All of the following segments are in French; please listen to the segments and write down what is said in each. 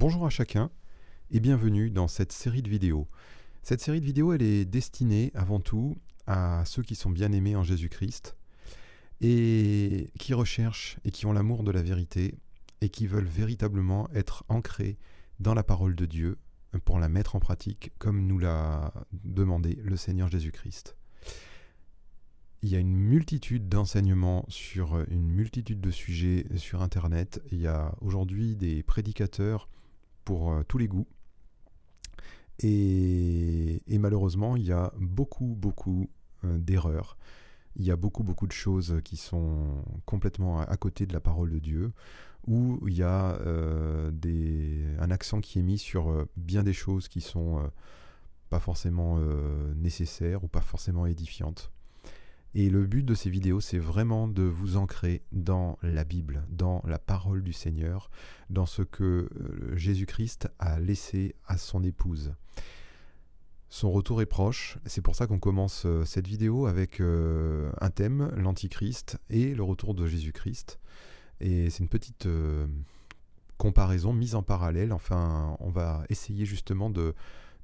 Bonjour à chacun et bienvenue dans cette série de vidéos. Cette série de vidéos, elle est destinée avant tout à ceux qui sont bien aimés en Jésus-Christ et qui recherchent et qui ont l'amour de la vérité et qui veulent véritablement être ancrés dans la parole de Dieu pour la mettre en pratique comme nous l'a demandé le Seigneur Jésus-Christ. Il y a une multitude d'enseignements sur une multitude de sujets sur Internet. Il y a aujourd'hui des prédicateurs euh, tous les goûts. Et, malheureusement, il y a beaucoup, beaucoup euh, d'erreurs. Il y a beaucoup, beaucoup de choses qui sont complètement à, côté de la parole de Dieu, où il y a euh, des, un accent qui est mis sur bien des choses qui sont pas forcément nécessaires ou pas forcément édifiantes. Et le but de ces vidéos, c'est vraiment de vous ancrer dans la Bible, dans la parole du Seigneur, dans ce que euh, Jésus-Christ a laissé à son épouse. Son retour est proche, c'est pour ça qu'on commence euh, cette vidéo avec euh, un thème, l'Antichrist et le retour de Jésus-Christ. Et c'est une petite comparaison mise en parallèle, enfin on va essayer justement de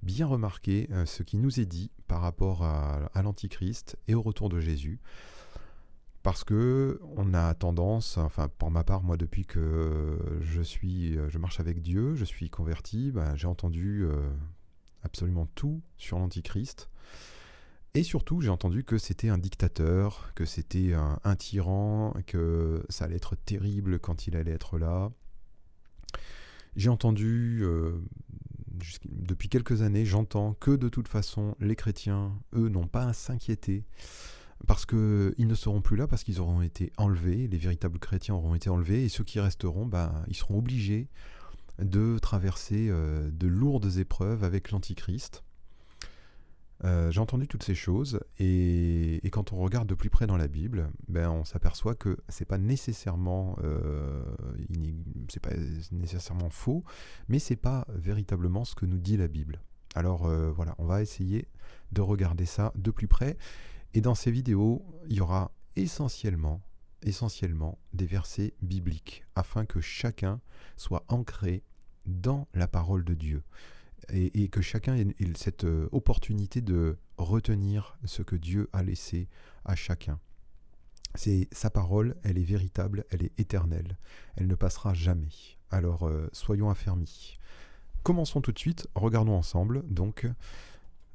bien remarquer euh, ce qui nous est dit par rapport à, l'Antichrist et au retour de Jésus. Parce que on a tendance, enfin pour ma part, moi depuis que je suis, je marche avec Dieu, je suis converti, ben, j'ai entendu euh, absolument tout sur l'Antichrist. Et surtout, j'ai entendu que c'était un dictateur, que c'était un, tyran, que ça allait être terrible quand il allait être là. J'ai entendu euh, depuis quelques années, j'entends que de toute façon, les chrétiens, eux, n'ont pas à s'inquiéter parce qu'ils ne seront plus là, parce qu'ils auront été enlevés, les véritables chrétiens auront été enlevés, et ceux qui resteront, bah, ils seront obligés de traverser euh, de lourdes épreuves avec l'Antichrist. Euh, j'ai entendu toutes ces choses et, quand on regarde de plus près dans la Bible, ben on s'aperçoit que c'est pas nécessairement euh, pas nécessairement faux, mais c'est pas véritablement ce que nous dit la Bible. Alors euh, voilà, on va essayer de regarder ça de plus près et dans ces vidéos, il y aura essentiellement des versets bibliques afin que chacun soit ancré dans la parole de Dieu et, que chacun ait, cette euh, opportunité de retenir ce que Dieu a laissé à chacun. C'est sa parole, elle est véritable, elle est éternelle, elle ne passera jamais. Alors euh, soyons affermis. Commençons tout de suite, regardons ensemble. Donc,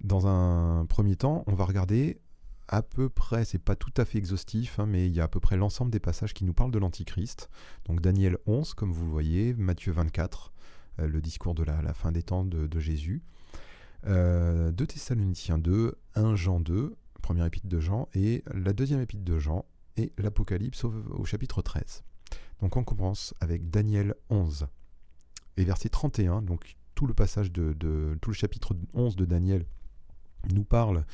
dans un premier temps, on va regarder à peu près, c'est pas tout à fait exhaustif, hein, mais il y a à peu près l'ensemble des passages qui nous parlent de l'Antichrist. Donc Daniel 11, comme vous le voyez, Matthieu 24, euh, le discours de la, fin des temps de, Jésus. Euh, 2 Thessaloniciens 2, 1 Jean 2, première épître de Jean, et la deuxième épître de Jean, et l'Apocalypse au, chapitre 13. Donc on commence avec Daniel 11 et verset 31, donc tout le passage de, tout le chapitre 11 de Daniel nous parle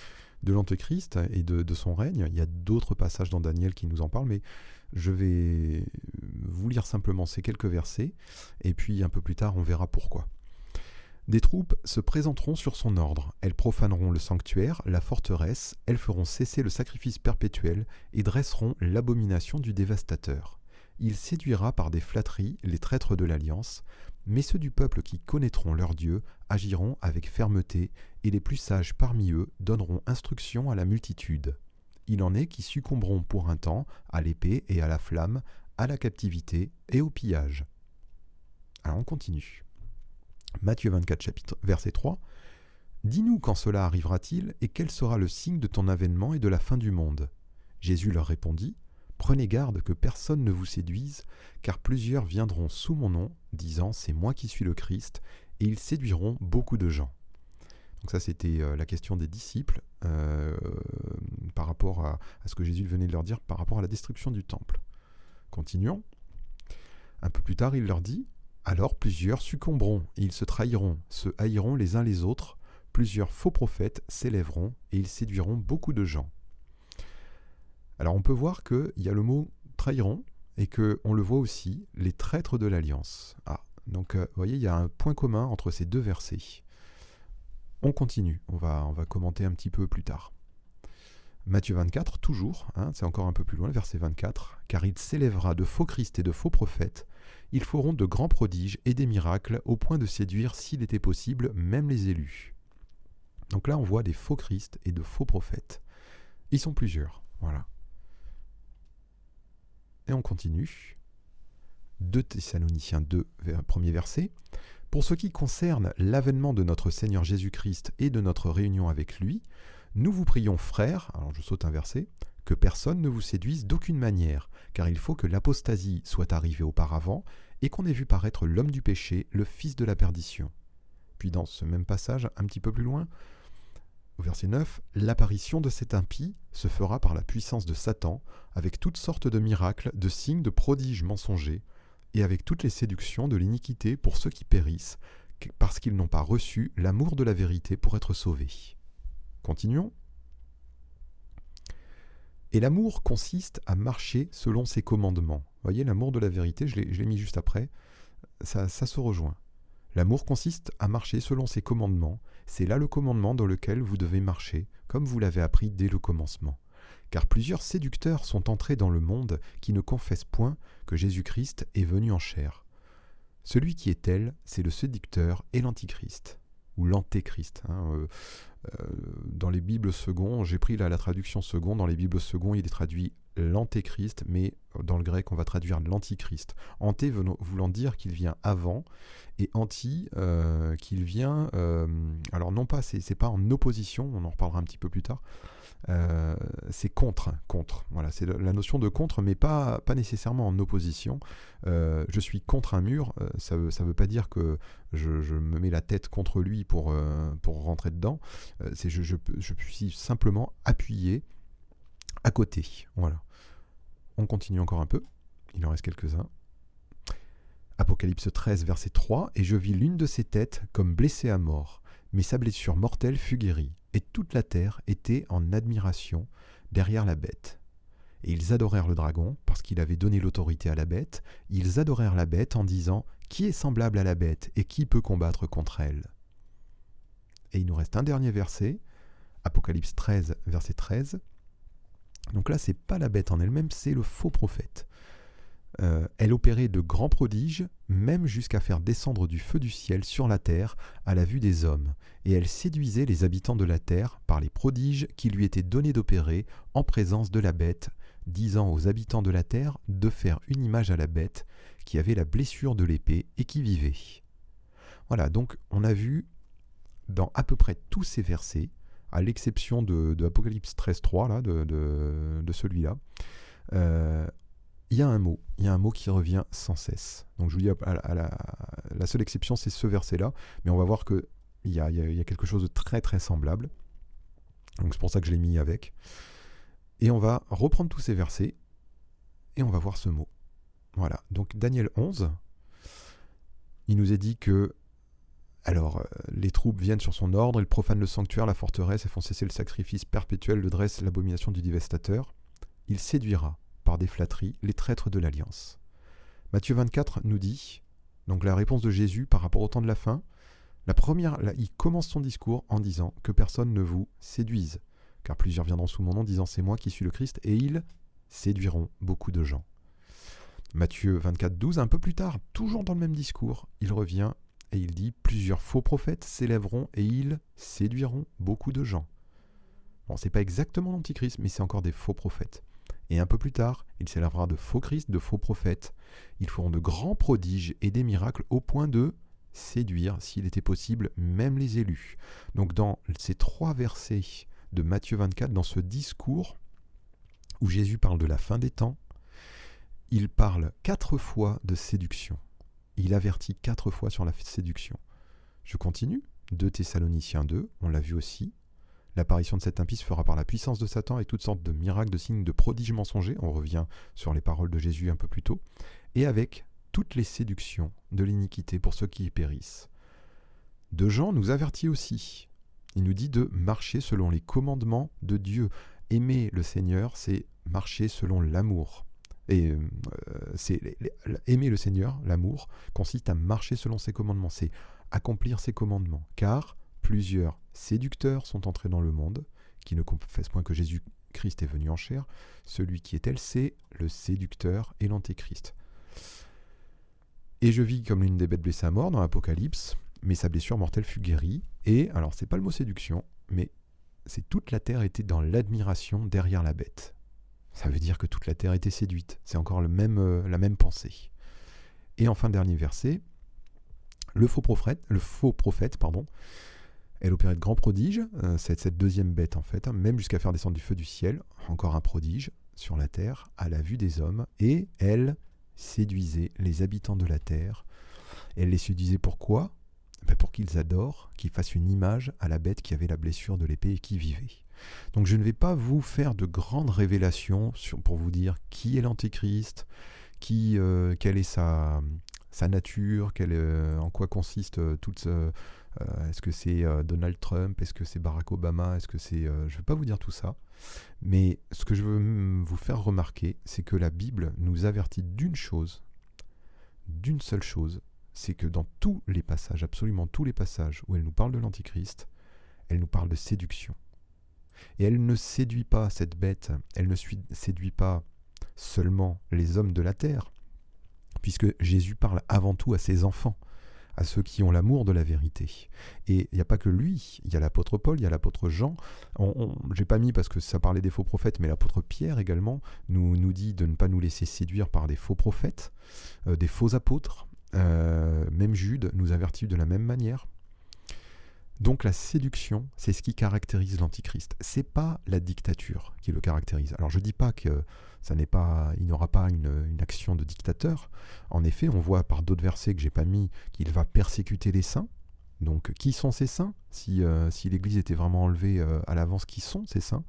de l'Antéchrist et de, de, son règne. Il y a d'autres passages dans Daniel qui nous en parlent, mais je vais vous lire simplement ces quelques versets, et puis un peu plus tard on verra pourquoi. Des troupes se présenteront sur son ordre, elles profaneront le sanctuaire, la forteresse, elles feront cesser le sacrifice perpétuel et dresseront l'abomination du dévastateur. Il séduira par des flatteries les traîtres de l'alliance, mais ceux du peuple qui connaîtront leur Dieu agiront avec fermeté, et les plus sages parmi eux donneront instruction à la multitude il en est qui succomberont pour un temps à l'épée et à la flamme, à la captivité et au pillage. Alors on continue. Matthieu 24, chapitre, verset 3. Dis-nous quand cela arrivera-t-il et quel sera le signe de ton avènement et de la fin du monde? Jésus leur répondit Prenez garde que personne ne vous séduise, car plusieurs viendront sous mon nom, disant C'est moi qui suis le Christ, et ils séduiront beaucoup de gens. Donc ça, c'était euh, la question des disciples euh, par rapport à, ce que Jésus venait de leur dire par rapport à la destruction du temple. Continuons. Un peu plus tard, il leur dit Alors plusieurs succomberont et ils se trahiront, se haïront les uns les autres. Plusieurs faux prophètes s'élèveront et ils séduiront beaucoup de gens. Alors on peut voir qu'il y a le mot trahiront et qu'on le voit aussi, les traîtres de l'alliance. Ah, donc euh, vous voyez, il y a un point commun entre ces deux versets. On continue, on va, on va commenter un petit peu plus tard. Matthieu 24, toujours, hein, c'est encore un peu plus loin, verset 24, car il s'élèvera de faux Christ et de faux prophètes, Ils feront de grands prodiges et des miracles au point de séduire, s'il était possible, même les élus. Donc là, on voit des faux Christ et de faux prophètes. Ils sont plusieurs. Voilà. Et on continue. 2 Thessaloniciens 2, premier verset. Pour ce qui concerne l'avènement de notre Seigneur Jésus-Christ et de notre réunion avec lui, nous vous prions, frères, alors je saute un verset, que personne ne vous séduise d'aucune manière, car il faut que l'apostasie soit arrivée auparavant et qu'on ait vu paraître l'homme du péché, le fils de la perdition. Puis dans ce même passage, un petit peu plus loin, au verset 9, l'apparition de cet impie se fera par la puissance de Satan, avec toutes sortes de miracles, de signes, de prodiges mensongers, et avec toutes les séductions de l'iniquité pour ceux qui périssent, parce qu'ils n'ont pas reçu l'amour de la vérité pour être sauvés. Continuons. Et l'amour consiste à marcher selon ses commandements. Vous voyez, l'amour de la vérité, je l'ai mis juste après, ça, ça se rejoint. L'amour consiste à marcher selon ses commandements. C'est là le commandement dans lequel vous devez marcher, comme vous l'avez appris dès le commencement. Car plusieurs séducteurs sont entrés dans le monde qui ne confessent point que Jésus-Christ est venu en chair. Celui qui est tel, c'est le séducteur et l'antichrist, ou l'antéchrist. Hein, euh, euh, dans les Bibles secondes, j'ai pris la, traduction seconde, dans les Bibles secondes, il est traduit l'antéchrist, mais dans le grec, on va traduire l'antichrist. Anté voulant dire qu'il vient avant, et anti euh, qu'il vient. alors, non pas, c'est pas en opposition, on en reparlera un petit peu plus tard, euh, c'est contre, contre. Voilà, c'est la notion de contre, mais pas, pas nécessairement en opposition. Euh, je suis contre un mur, euh, ça ne veut, pas dire que je, me mets la tête contre lui pour, pour rentrer dedans. c'est je, je, je, suis simplement appuyé à côté. Voilà. On continue encore un peu. Il en reste quelques-uns. Apocalypse 13, verset 3 Et je vis l'une de ses têtes comme blessée à mort, mais sa blessure mortelle fut guérie et toute la terre était en admiration derrière la bête. Et ils adorèrent le dragon, parce qu'il avait donné l'autorité à la bête, ils adorèrent la bête en disant Qui est semblable à la bête et qui peut combattre contre elle? Et il nous reste un dernier verset, Apocalypse 13, verset 13. Donc là, c'est pas la bête en elle-même, c'est le faux prophète. Euh, elle opérait de grands prodiges, même jusqu'à faire descendre du feu du ciel sur la terre à la vue des hommes, et elle séduisait les habitants de la terre par les prodiges qui lui étaient donnés d'opérer en présence de la bête, disant aux habitants de la terre de faire une image à la bête qui avait la blessure de l'épée et qui vivait. Voilà, donc on a vu dans à peu près tous ces versets, à l'exception de, de, Apocalypse 13.3, là, de, de, celui-là, euh, il y a un mot, il y a un mot qui revient sans cesse. Donc je vous dis, la, seule exception, c'est ce verset-là, mais on va voir qu'il y a, y a quelque chose de très très semblable. Donc c'est pour ça que je l'ai mis avec. Et on va reprendre tous ces versets et on va voir ce mot. Voilà, donc Daniel 11, il nous est dit que alors, euh, les troupes viennent sur son ordre, ils profanent le sanctuaire, la forteresse, et font cesser le sacrifice perpétuel, le dresse l'abomination du dévastateur. Il séduira par des flatteries les traîtres de l'alliance. Matthieu 24 nous dit, donc la réponse de Jésus par rapport au temps de la fin, la première, il commence son discours en disant que personne ne vous séduise, car plusieurs viendront sous mon nom disant c'est moi qui suis le Christ, et ils séduiront beaucoup de gens. Matthieu 24, 12, un peu plus tard, toujours dans le même discours, il revient et il dit plusieurs faux prophètes s'élèveront et ils séduiront beaucoup de gens. Bon, c'est pas exactement l'antichrist, mais c'est encore des faux prophètes. Et un peu plus tard, il s'élèvera de faux Christ, de faux prophètes. Ils feront de grands prodiges et des miracles au point de séduire, s'il était possible, même les élus. Donc dans ces trois versets de Matthieu 24, dans ce discours où Jésus parle de la fin des temps, il parle quatre fois de séduction. Il avertit quatre fois sur la séduction. Je continue. 2 Thessaloniciens 2, on l'a vu aussi. L'apparition de cet impie se fera par la puissance de Satan et toutes sortes de miracles, de signes, de prodiges mensongers. On revient sur les paroles de Jésus un peu plus tôt. Et avec toutes les séductions de l'iniquité pour ceux qui y périssent. De Jean nous avertit aussi. Il nous dit de marcher selon les commandements de Dieu. Aimer le Seigneur, c'est marcher selon l'amour. Et euh, c'est aimer le Seigneur, l'amour, consiste à marcher selon ses commandements, c'est accomplir ses commandements. Car plusieurs séducteurs sont entrés dans le monde, qui ne confessent point que Jésus-Christ est venu en chair. Celui qui est elle, c'est le séducteur et l'antéchrist. Et je vis comme l'une des bêtes blessées à mort dans l'Apocalypse, mais sa blessure mortelle fut guérie. Et, alors c'est pas le mot séduction, mais c'est toute la terre était dans l'admiration derrière la bête. Ça veut dire que toute la terre était séduite. C'est encore le même, euh, la même pensée. Et enfin, dernier verset, le faux prophète, le faux prophète pardon, elle opérait de grands prodiges, euh, cette, deuxième bête en fait, hein, même jusqu'à faire descendre du feu du ciel, encore un prodige sur la terre, à la vue des hommes, et elle séduisait les habitants de la terre. Elle les séduisait pourquoi? Ben Pour qu'ils adorent, qu'ils fassent une image à la bête qui avait la blessure de l'épée et qui vivait. Donc je ne vais pas vous faire de grandes révélations pour vous dire qui est l'Antéchrist, qui, euh, quelle est sa, sa nature, euh, en quoi consiste toute ce, euh, est-ce que c'est euh, Donald Trump Est-ce que c'est Barack Obama Est-ce que c'est... Euh, je ne vais pas vous dire tout ça. Mais ce que je veux vous faire remarquer, c'est que la Bible nous avertit d'une chose, d'une seule chose, c'est que dans tous les passages, absolument tous les passages où elle nous parle de l'Antichrist, elle nous parle de séduction. Et elle ne séduit pas cette bête, elle ne séduit pas seulement les hommes de la terre, puisque Jésus parle avant tout à ses enfants à ceux qui ont l'amour de la vérité. Et il n'y a pas que lui, il y a l'apôtre Paul, il y a l'apôtre Jean. Je n'ai pas mis parce que ça parlait des faux prophètes, mais l'apôtre Pierre également nous, nous dit de ne pas nous laisser séduire par des faux prophètes, euh, des faux apôtres. Euh, même Jude nous avertit de la même manière. Donc la séduction, c'est ce qui caractérise l'antichrist. C'est pas la dictature qui le caractérise. Alors je dis pas que ça n'est pas, il n'aura pas une, action de dictateur. En effet, on voit par d'autres versets que j'ai pas mis qu'il va persécuter les saints. Donc qui sont ces saints? Si, euh, si l'Église était vraiment enlevée euh, à l'avance, qui sont ces saints?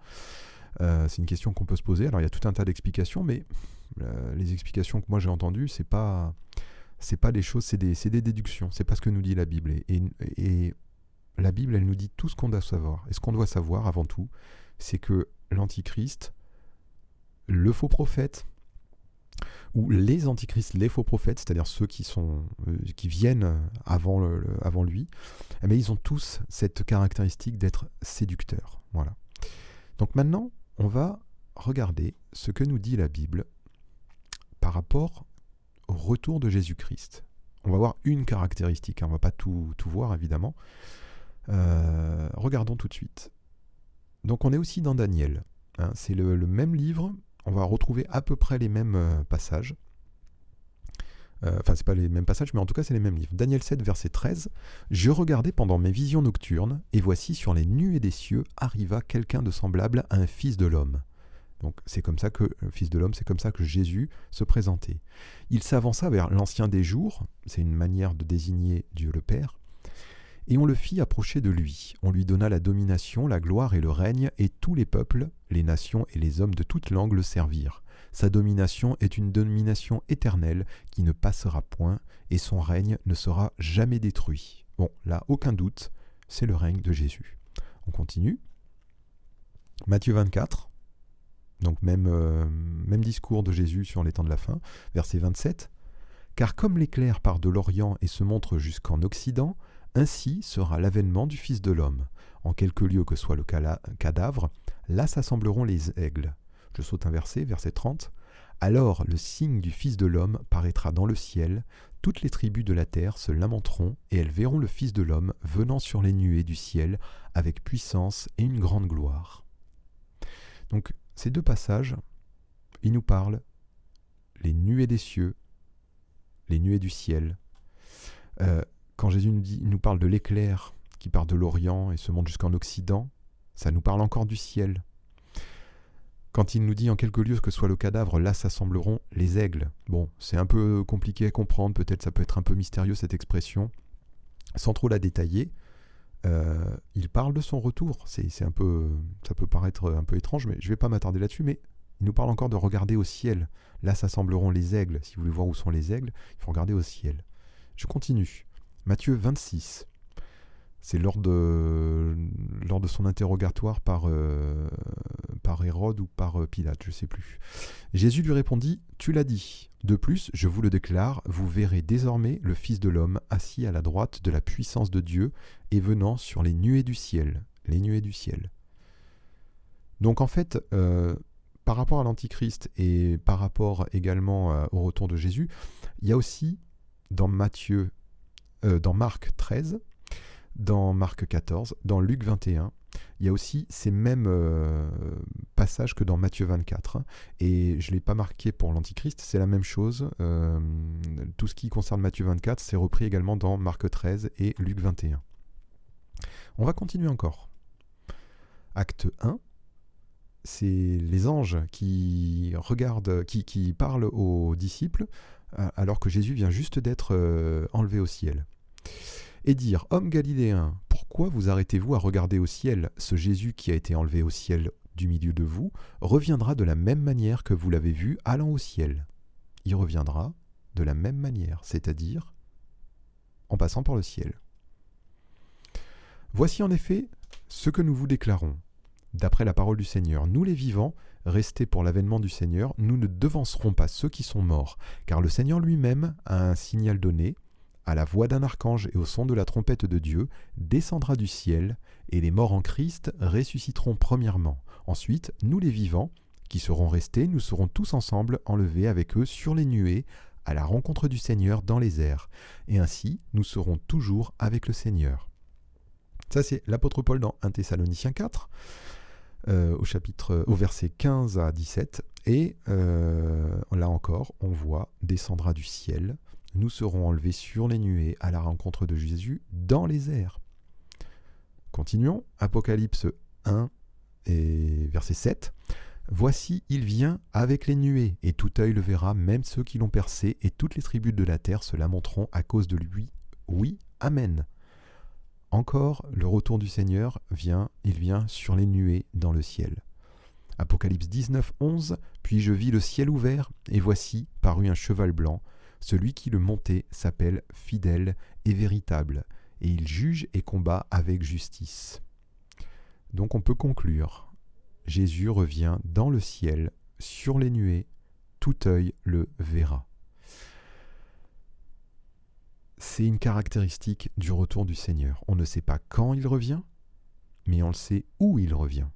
Euh, C'est une question qu'on peut se poser. Alors il y a tout un tas d'explications, mais les explications que moi j'ai entendues, c'est pas c'est pas des choses, c'est des, des, déductions. C'est pas ce que nous dit la Bible. et, et la Bible, elle nous dit tout ce qu'on doit savoir. Et ce qu'on doit savoir avant tout, c'est que l'Antichrist, le faux prophète, ou les antichrists, les faux prophètes, c'est-à-dire ceux qui, sont, euh, qui viennent avant, lui, mais eh ils ont tous cette caractéristique d'être séducteurs. Voilà. Donc maintenant, on va regarder ce que nous dit la Bible par rapport au retour de Jésus-Christ. On va voir une caractéristique, hein. on ne va pas tout voir évidemment, euh, regardons tout de suite. Donc on est aussi dans Daniel. Hein. c'est le, même livre. On va retrouver à peu près les mêmes euh, passages. Euh, enfin, c'est pas les mêmes passages, mais en tout cas, c'est les mêmes livres. Daniel 7, verset 13. Je regardais pendant mes visions nocturnes, et voici sur les nuées des cieux arriva quelqu'un de semblable à un fils de l'homme. Donc c'est comme ça que Fils de l'homme, c'est comme ça que Jésus se présentait. Il s'avança vers l'ancien des jours, c'est une manière de désigner Dieu le Père, et on le fit approcher de lui. On lui donna la domination, la gloire et le règne, et tous les peuples, les nations et les hommes de toute langue le servirent. Sa domination est une domination éternelle qui ne passera point, et son règne ne sera jamais détruit. Bon, là, aucun doute, c'est le règne de Jésus. On continue. Matthieu 24, donc même, euh, même discours de Jésus sur les temps de la fin, verset 27. Car comme l'éclair part de l'Orient et se montre jusqu'en Occident, ainsi sera l'avènement du Fils de l'homme. En quelque lieu que soit le cadavre, là s'assembleront les aigles. Je saute un verset, verset 30. Alors le signe du Fils de l'homme paraîtra dans le ciel, toutes les tribus de la terre se lamenteront, et elles verront le Fils de l'homme venant sur les nuées du ciel, avec puissance et une grande gloire. Donc ces deux passages, ils nous parlent les nuées des cieux, les nuées du ciel. Euh, quand Jésus nous, dit, nous parle de l'éclair qui part de l'Orient et se monte jusqu'en Occident, ça nous parle encore du ciel. Quand il nous dit en quelques lieux que soit le cadavre, là s'assembleront les aigles. Bon, c'est un peu compliqué à comprendre, peut-être ça peut être un peu mystérieux cette expression. Sans trop la détailler, euh, il parle de son retour. C'est un peu, ça peut paraître un peu étrange, mais je ne vais pas m'attarder là-dessus. Mais il nous parle encore de regarder au ciel. Là s'assembleront les aigles. Si vous voulez voir où sont les aigles, il faut regarder au ciel. Je continue. Matthieu 26. C'est lors de, son interrogatoire par, euh, Hérode ou par euh, Pilate, je ne sais plus. Jésus lui répondit, Tu l'as dit. De plus, je vous le déclare, vous verrez désormais le Fils de l'homme assis à la droite de la puissance de Dieu et venant sur les nuées du ciel. Les nuées du ciel. Donc en fait, euh, par rapport à l'Antichrist et par rapport également au retour de Jésus, il y a aussi dans Matthieu, euh, dans Marc 13, dans Marc 14, dans Luc 21. Il y a aussi ces mêmes euh, passages que dans Matthieu 24. hein. et je ne l'ai pas marqué pour l'Antichrist, c'est la même chose. Euh, tout ce qui concerne Matthieu 24, c'est repris également dans Marc 13 et Luc 21. On va continuer encore. Acte 1, c'est les anges qui regardent, qui, parlent aux disciples alors que Jésus vient juste d'être euh, enlevé au ciel. Et dire, Homme galiléen, pourquoi vous arrêtez-vous à regarder au ciel? Ce Jésus qui a été enlevé au ciel du milieu de vous reviendra de la même manière que vous l'avez vu allant au ciel. Il reviendra de la même manière, c'est-à-dire en passant par le ciel. Voici en effet ce que nous vous déclarons. D'après la parole du Seigneur, nous les vivants, restés pour l'avènement du Seigneur, nous ne devancerons pas ceux qui sont morts, car le Seigneur lui-même a un signal donné, à la voix d'un archange et au son de la trompette de Dieu, descendra du ciel, et les morts en Christ ressusciteront premièrement. Ensuite, nous les vivants, qui serons restés, nous serons tous ensemble enlevés avec eux sur les nuées, à la rencontre du Seigneur dans les airs, et ainsi nous serons toujours avec le Seigneur. Ça c'est l'apôtre Paul dans 1 Thessaloniciens 4 euh, au chapitre, au verset 15 à 17. Et euh, là encore, on voit descendra du ciel. Nous serons enlevés sur les nuées à la rencontre de Jésus dans les airs. Continuons. Apocalypse 1 et verset 7. Voici, il vient avec les nuées, et tout œil le verra, même ceux qui l'ont percé, et toutes les tribus de la terre se lamenteront à cause de lui. Oui, Amen. Encore, le retour du Seigneur vient, il vient sur les nuées dans le ciel. Apocalypse 19, 11. Puis je vis le ciel ouvert, et voici parut un cheval blanc. Celui qui le montait s'appelle fidèle et véritable, et il juge et combat avec justice. Donc on peut conclure. Jésus revient dans le ciel, sur les nuées, tout œil le verra. C'est une caractéristique du retour du Seigneur. On ne sait pas quand il revient, mais on le sait où il revient.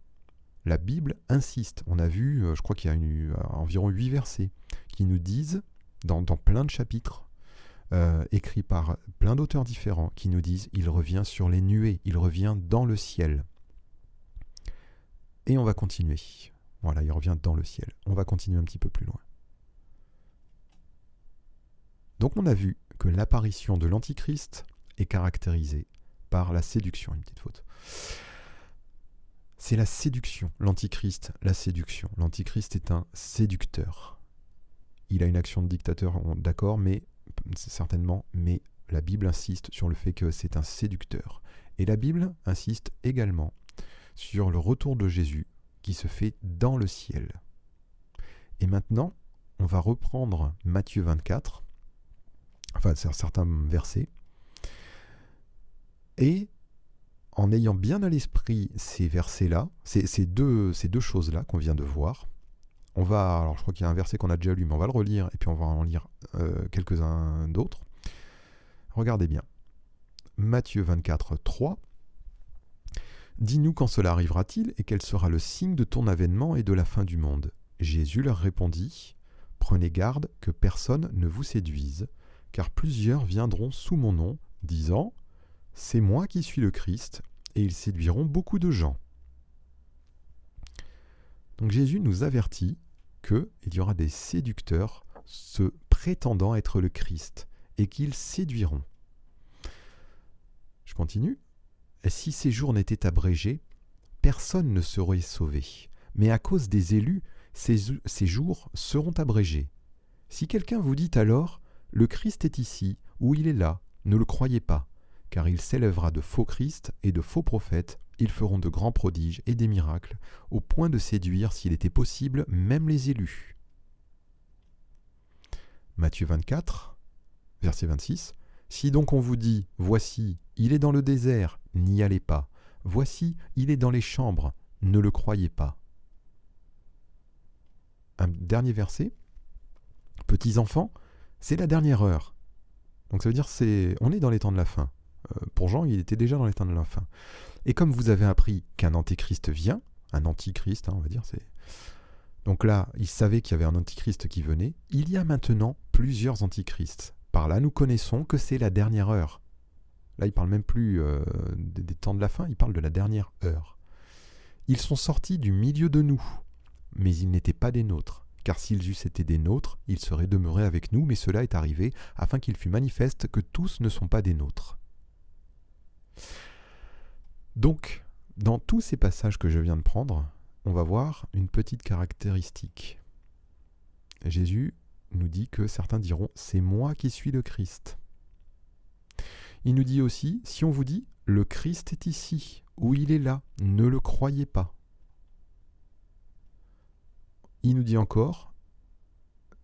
La Bible insiste. On a vu, euh, je crois qu'il y a eu environ huit versets qui nous disent, dans, dans plein de chapitres, euh, écrits par plein d'auteurs différents, qui nous disent il revient sur les nuées, il revient dans le ciel. Et on va continuer. Voilà, il revient dans le ciel. On va continuer un petit peu plus loin. Donc on a vu l'apparition de l'Antichrist est caractérisée par la séduction. Une petite faute. C'est la séduction. L'Antichrist, la séduction. L'Antichrist est un séducteur. Il a une action de dictateur, d'accord, mais certainement, mais la Bible insiste sur le fait que c'est un séducteur. Et la Bible insiste également sur le retour de Jésus qui se fait dans le ciel. Et maintenant, on va reprendre Matthieu 24, enfin certains versets, et en ayant bien à l'esprit ces versets-là, ces, deux, ces deux choses-là qu'on vient de voir, on va, alors je crois qu'il y a un verset qu'on a déjà lu, mais on va le relire, et puis on va en lire euh, quelques-uns d'autres. Regardez bien. Matthieu 24, 3. Dis-nous quand cela arrivera-t-il et quel sera le signe de ton avènement et de la fin du monde? Jésus leur répondit Prenez garde que personne ne vous séduise, car plusieurs viendront sous mon nom, disant C'est moi qui suis le Christ, et ils séduiront beaucoup de gens. Donc Jésus nous avertit qu'il y aura des séducteurs se prétendant être le Christ, et qu'ils séduiront. Je continue. Si ces jours n'étaient abrégés, personne ne serait sauvé. Mais à cause des élus, ces jours seront abrégés. Si quelqu'un vous dit alors, le Christ est ici, ou il est là, ne le croyez pas, car il s'élèvera de faux Christ et de faux prophètes, ils feront de grands prodiges et des miracles, au point de séduire, s'il était possible, même les élus. Matthieu 24, verset 26. Si donc on vous dit, Voici, il est dans le désert, n'y allez pas. Voici, il est dans les chambres, ne le croyez pas. Un dernier verset. Petits enfants, c'est la dernière heure. Donc ça veut dire c'est on est dans les temps de la fin. Euh, pour Jean, il était déjà dans les temps de la fin. Et comme vous avez appris qu'un antéchrist vient, un antichrist, hein, on va dire, c'est donc là, il savait qu'il y avait un antichrist qui venait. Il y a maintenant plusieurs antichrists. Par là, nous connaissons que c'est la dernière heure. Là, il parle même plus euh, des temps de la fin, il parle de la dernière heure. Ils sont sortis du milieu de nous, mais ils n'étaient pas des nôtres, car s'ils eussent été des nôtres, ils seraient demeurés avec nous, mais cela est arrivé afin qu'il fût manifeste que tous ne sont pas des nôtres. Donc, dans tous ces passages que je viens de prendre, on va voir une petite caractéristique. Jésus nous dit que certains diront C'est moi qui suis le Christ. Il nous dit aussi Si on vous dit Le Christ est ici, ou il est là, ne le croyez pas. Il nous dit encore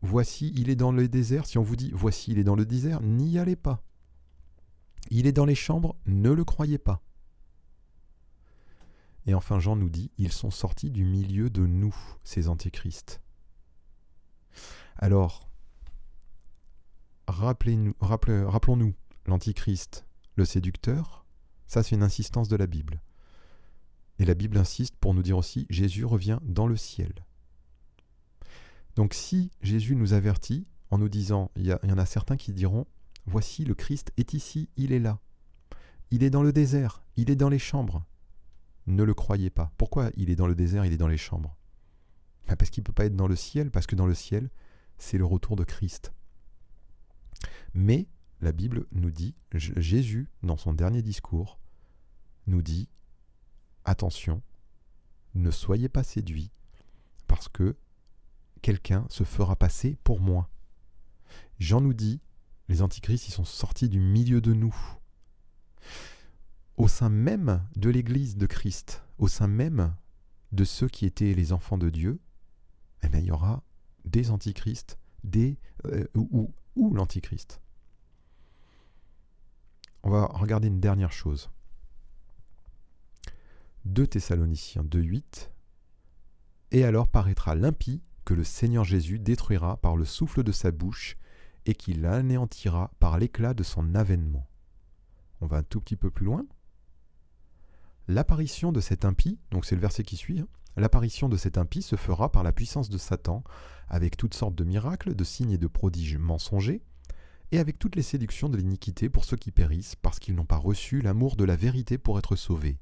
Voici, il est dans le désert. Si on vous dit Voici, il est dans le désert, n'y allez pas. Il est dans les chambres, ne le croyez pas. Et enfin, Jean nous dit Ils sont sortis du milieu de nous, ces antéchrists. Alors, rappelons-nous l'antichrist, le séducteur, ça c'est une insistance de la Bible. Et la Bible insiste pour nous dire aussi Jésus revient dans le ciel. Donc si Jésus nous avertit en nous disant, il y, en a certains qui diront, voici le Christ est ici, il est là. Il est dans le désert, il est dans les chambres. Ne le croyez pas. Pourquoi il est dans le désert, il est dans les chambres? Bah, Parce qu'il ne peut pas être dans le ciel, parce que dans le ciel, c'est le retour de Christ. Mais la Bible nous dit, Jésus, dans son dernier discours, nous dit, attention, ne soyez pas séduits, parce que quelqu'un se fera passer pour moi. Jean nous dit, les antichrists, ils sont sortis du milieu de nous. Au sein même de l'Église de Christ, au sein même de ceux qui étaient les enfants de Dieu, eh il y aura des antichrists, des, euh, ou, ou l'antichrist. On va regarder une dernière chose. 2 Thessaloniciens 2.8 Et alors paraîtra l'impie que le Seigneur Jésus détruira par le souffle de sa bouche et qu'il l'anéantira par l'éclat de son avènement. On va un tout petit peu plus loin. L'apparition de cet impie, donc c'est le verset qui suit, hein, l'apparition de cet impie se fera par la puissance de Satan, avec toutes sortes de miracles, de signes et de prodiges mensongers, et avec toutes les séductions de l'iniquité pour ceux qui périssent, parce qu'ils n'ont pas reçu l'amour de la vérité pour être sauvés.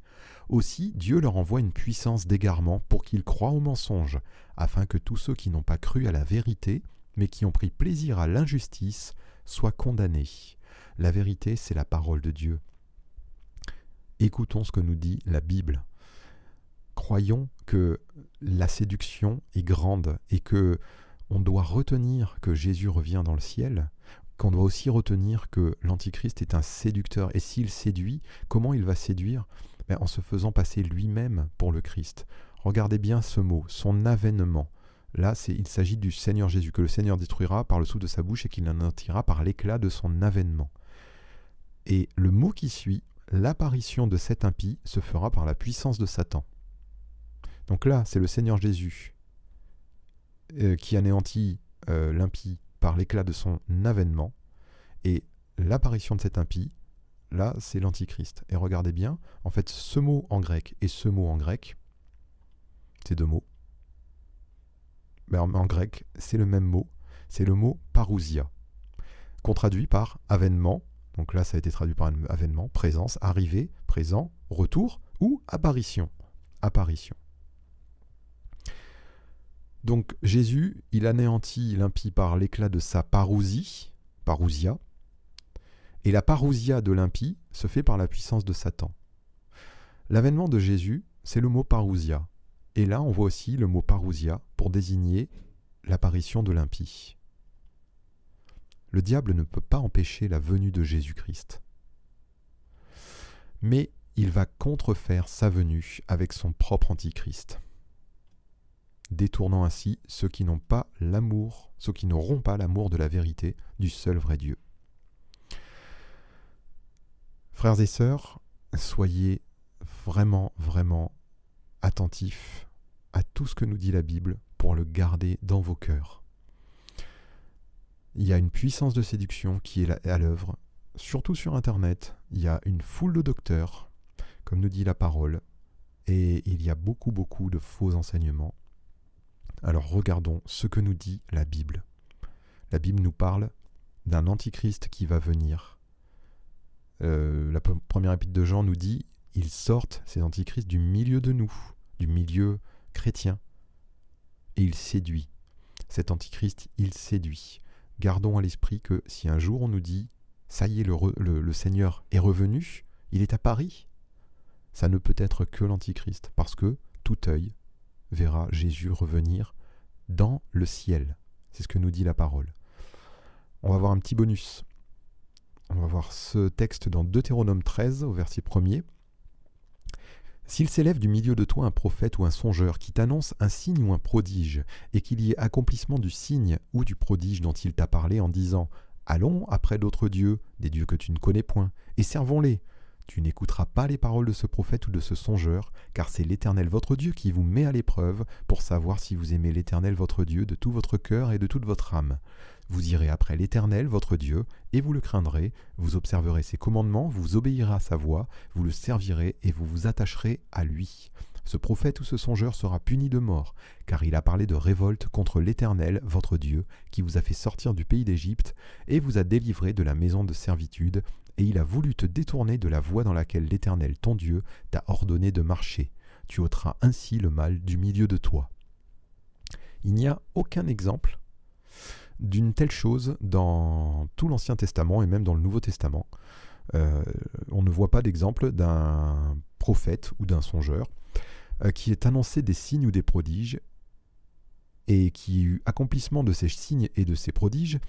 Aussi, Dieu leur envoie une puissance d'égarement pour qu'ils croient au mensonge, afin que tous ceux qui n'ont pas cru à la vérité, mais qui ont pris plaisir à l'injustice, soient condamnés. La vérité, c'est la parole de Dieu. Écoutons ce que nous dit la Bible. Croyons que la séduction est grande et que on doit retenir que Jésus revient dans le ciel, qu'on doit aussi retenir que l'Antichrist est un séducteur. Et s'il séduit, comment il va séduire? Ben, En se faisant passer lui-même pour le Christ. Regardez bien ce mot, son avènement. Là, il s'agit du Seigneur Jésus, que le Seigneur détruira par le souffle de sa bouche et qu'il anéantira par l'éclat de son avènement. Et le mot qui suit, l'apparition de cet impie se fera par la puissance de Satan. Donc là, c'est le Seigneur Jésus euh, qui anéantit euh, l'impie par l'éclat de son avènement. Et l'apparition de cet impie, là, c'est l'Antichrist. Et regardez bien, en fait, ce mot en grec et ce mot en grec, ces deux mots, ben, en grec, c'est le même mot, c'est le mot parousia, qu'on traduit par avènement. Donc là, ça a été traduit par avènement, présence, arrivée, présent, retour ou apparition. Apparition. Donc Jésus, il anéantit l'impie par l'éclat de sa parousie, parousia, et la parousia de l'impie se fait par la puissance de Satan. L'avènement de Jésus, c'est le mot parousia. Et là, on voit aussi le mot parousia pour désigner l'apparition de l'impie. Le diable ne peut pas empêcher la venue de Jésus-Christ. Mais il va contrefaire sa venue avec son propre antichrist détournant ainsi ceux qui n'ont pas l'amour, ceux qui n'auront pas l'amour de la vérité du seul vrai Dieu. Frères et sœurs, soyez vraiment, vraiment attentifs à tout ce que nous dit la Bible pour le garder dans vos cœurs. Il y a une puissance de séduction qui est à l'œuvre, surtout sur Internet. Il y a une foule de docteurs, comme nous dit la parole, et il y a beaucoup, beaucoup de faux enseignements. Alors regardons ce que nous dit la Bible. La Bible nous parle d'un antichrist qui va venir. Euh, la première épître de Jean nous dit ils sortent, ces antichrists, du milieu de nous, du milieu chrétien, et il séduit. Cet antichrist, il séduit. Gardons à l'esprit que si un jour on nous dit ça y est, le, Seigneur est revenu, il est à Paris, ça ne peut être que l'antichrist, parce que tout œil verra Jésus revenir dans le ciel. C'est ce que nous dit la parole. On va voir un petit bonus. On va voir ce texte dans Deutéronome 13 au verset 1er. S'il s'élève du milieu de toi un prophète ou un songeur qui t'annonce un signe ou un prodige, et qu'il y ait accomplissement du signe ou du prodige dont il t'a parlé en disant Allons après d'autres dieux, des dieux que tu ne connais point, et servons-les, tu n'écouteras pas les paroles de ce prophète ou de ce songeur, car c'est l'Éternel votre Dieu qui vous met à l'épreuve pour savoir si vous aimez l'Éternel votre Dieu de tout votre cœur et de toute votre âme. Vous irez après l'Éternel votre Dieu, et vous le craindrez, vous observerez ses commandements, vous obéirez à sa voix, vous le servirez et vous vous attacherez à lui. Ce prophète ou ce songeur sera puni de mort, car il a parlé de révolte contre l'Éternel, votre Dieu, qui vous a fait sortir du pays d'Égypte, et vous a délivré de la maison de servitude, et il a voulu te détourner de la voie dans laquelle l'Éternel, ton Dieu, t'a ordonné de marcher. Tu ôteras ainsi le mal du milieu de toi. Il n'y a aucun exemple d'une telle chose dans tout l'Ancien Testament et même dans le Nouveau Testament. Euh, on ne voit pas d'exemple d'un prophète ou d'un songeur euh, qui ait annoncé des signes ou des prodiges et qui eut accomplissement de ces signes et de ces prodiges,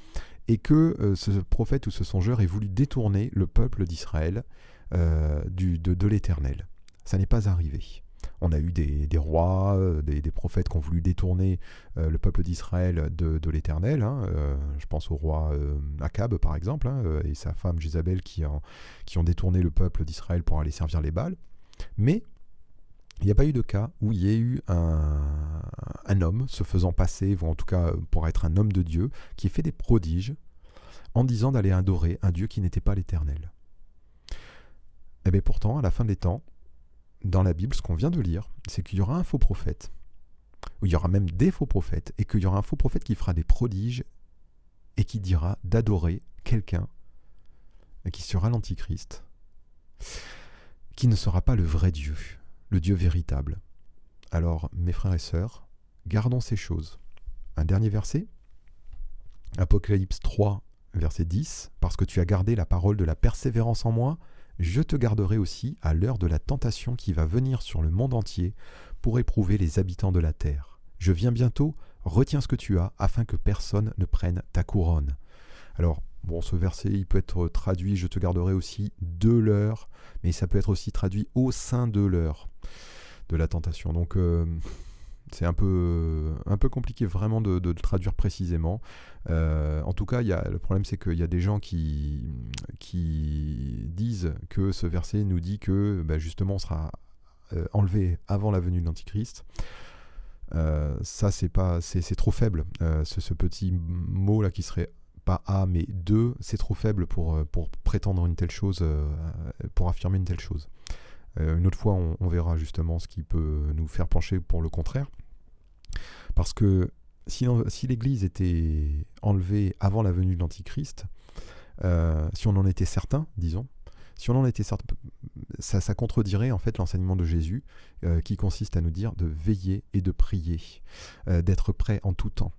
et que euh, ce prophète ou ce songeur ait voulu détourner le peuple d'Israël de, de l'Éternel. Ça n'est pas arrivé. On a eu des, rois, euh, des, prophètes qui ont voulu détourner le peuple d'Israël de, l'Éternel. Hein, je pense au roi Akab, par exemple, hein, et sa femme Jézabel qui, qui ont détourné le peuple d'Israël pour aller servir les Baals. Mais il n'y a pas eu de cas où il y ait eu un, homme se faisant passer, ou en tout cas pour être un homme de Dieu, qui ait fait des prodiges en disant d'aller adorer un Dieu qui n'était pas l'Éternel. Et eh bien pourtant, à la fin des temps, dans la Bible, ce qu'on vient de lire, c'est qu'il y aura un faux prophète, ou il y aura même des faux prophètes, et qu'il y aura un faux prophète qui fera des prodiges et qui dira d'adorer quelqu'un qui sera l'Antichrist, qui ne sera pas le vrai Dieu le Dieu véritable. Alors, mes frères et sœurs, gardons ces choses. Un dernier verset Apocalypse 3, verset 10, Parce que tu as gardé la parole de la persévérance en moi, je te garderai aussi à l'heure de la tentation qui va venir sur le monde entier pour éprouver les habitants de la terre. Je viens bientôt, retiens ce que tu as, afin que personne ne prenne ta couronne. Alors, bon, ce verset, il peut être traduit, je te garderai aussi de l'heure, mais ça peut être aussi traduit au sein de l'heure de la tentation. Donc euh, c'est un peu, un peu compliqué vraiment de, le traduire précisément. Euh, en tout cas, y a, le problème c'est qu'il y a des gens qui, qui disent que ce verset nous dit que bah, justement on sera euh, enlevé avant la venue de l'Antichrist. ça c'est trop faible ce, petit mot là qui serait pas A mais 2 c'est trop faible pour, pour prétendre une telle chose pour affirmer une telle chose euh, une autre fois, on, verra justement ce qui peut nous faire pencher pour le contraire. Parce que si, l'Église était enlevée avant la venue de l'Antichrist, euh, si on en était certain, disons, si on en était certain, ça, contredirait en fait l'enseignement de Jésus euh, qui consiste à nous dire de veiller et de prier, d'être prêt en tout temps,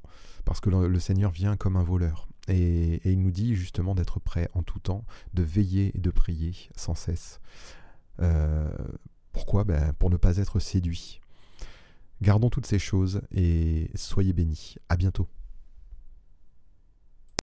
parce que le, Seigneur vient comme un voleur. Et il nous dit justement d'être prêt en tout temps, de veiller et de prier sans cesse. Euh, pourquoi? Ben, Pour ne pas être séduit. Gardons toutes ces choses et soyez bénis. À bientôt.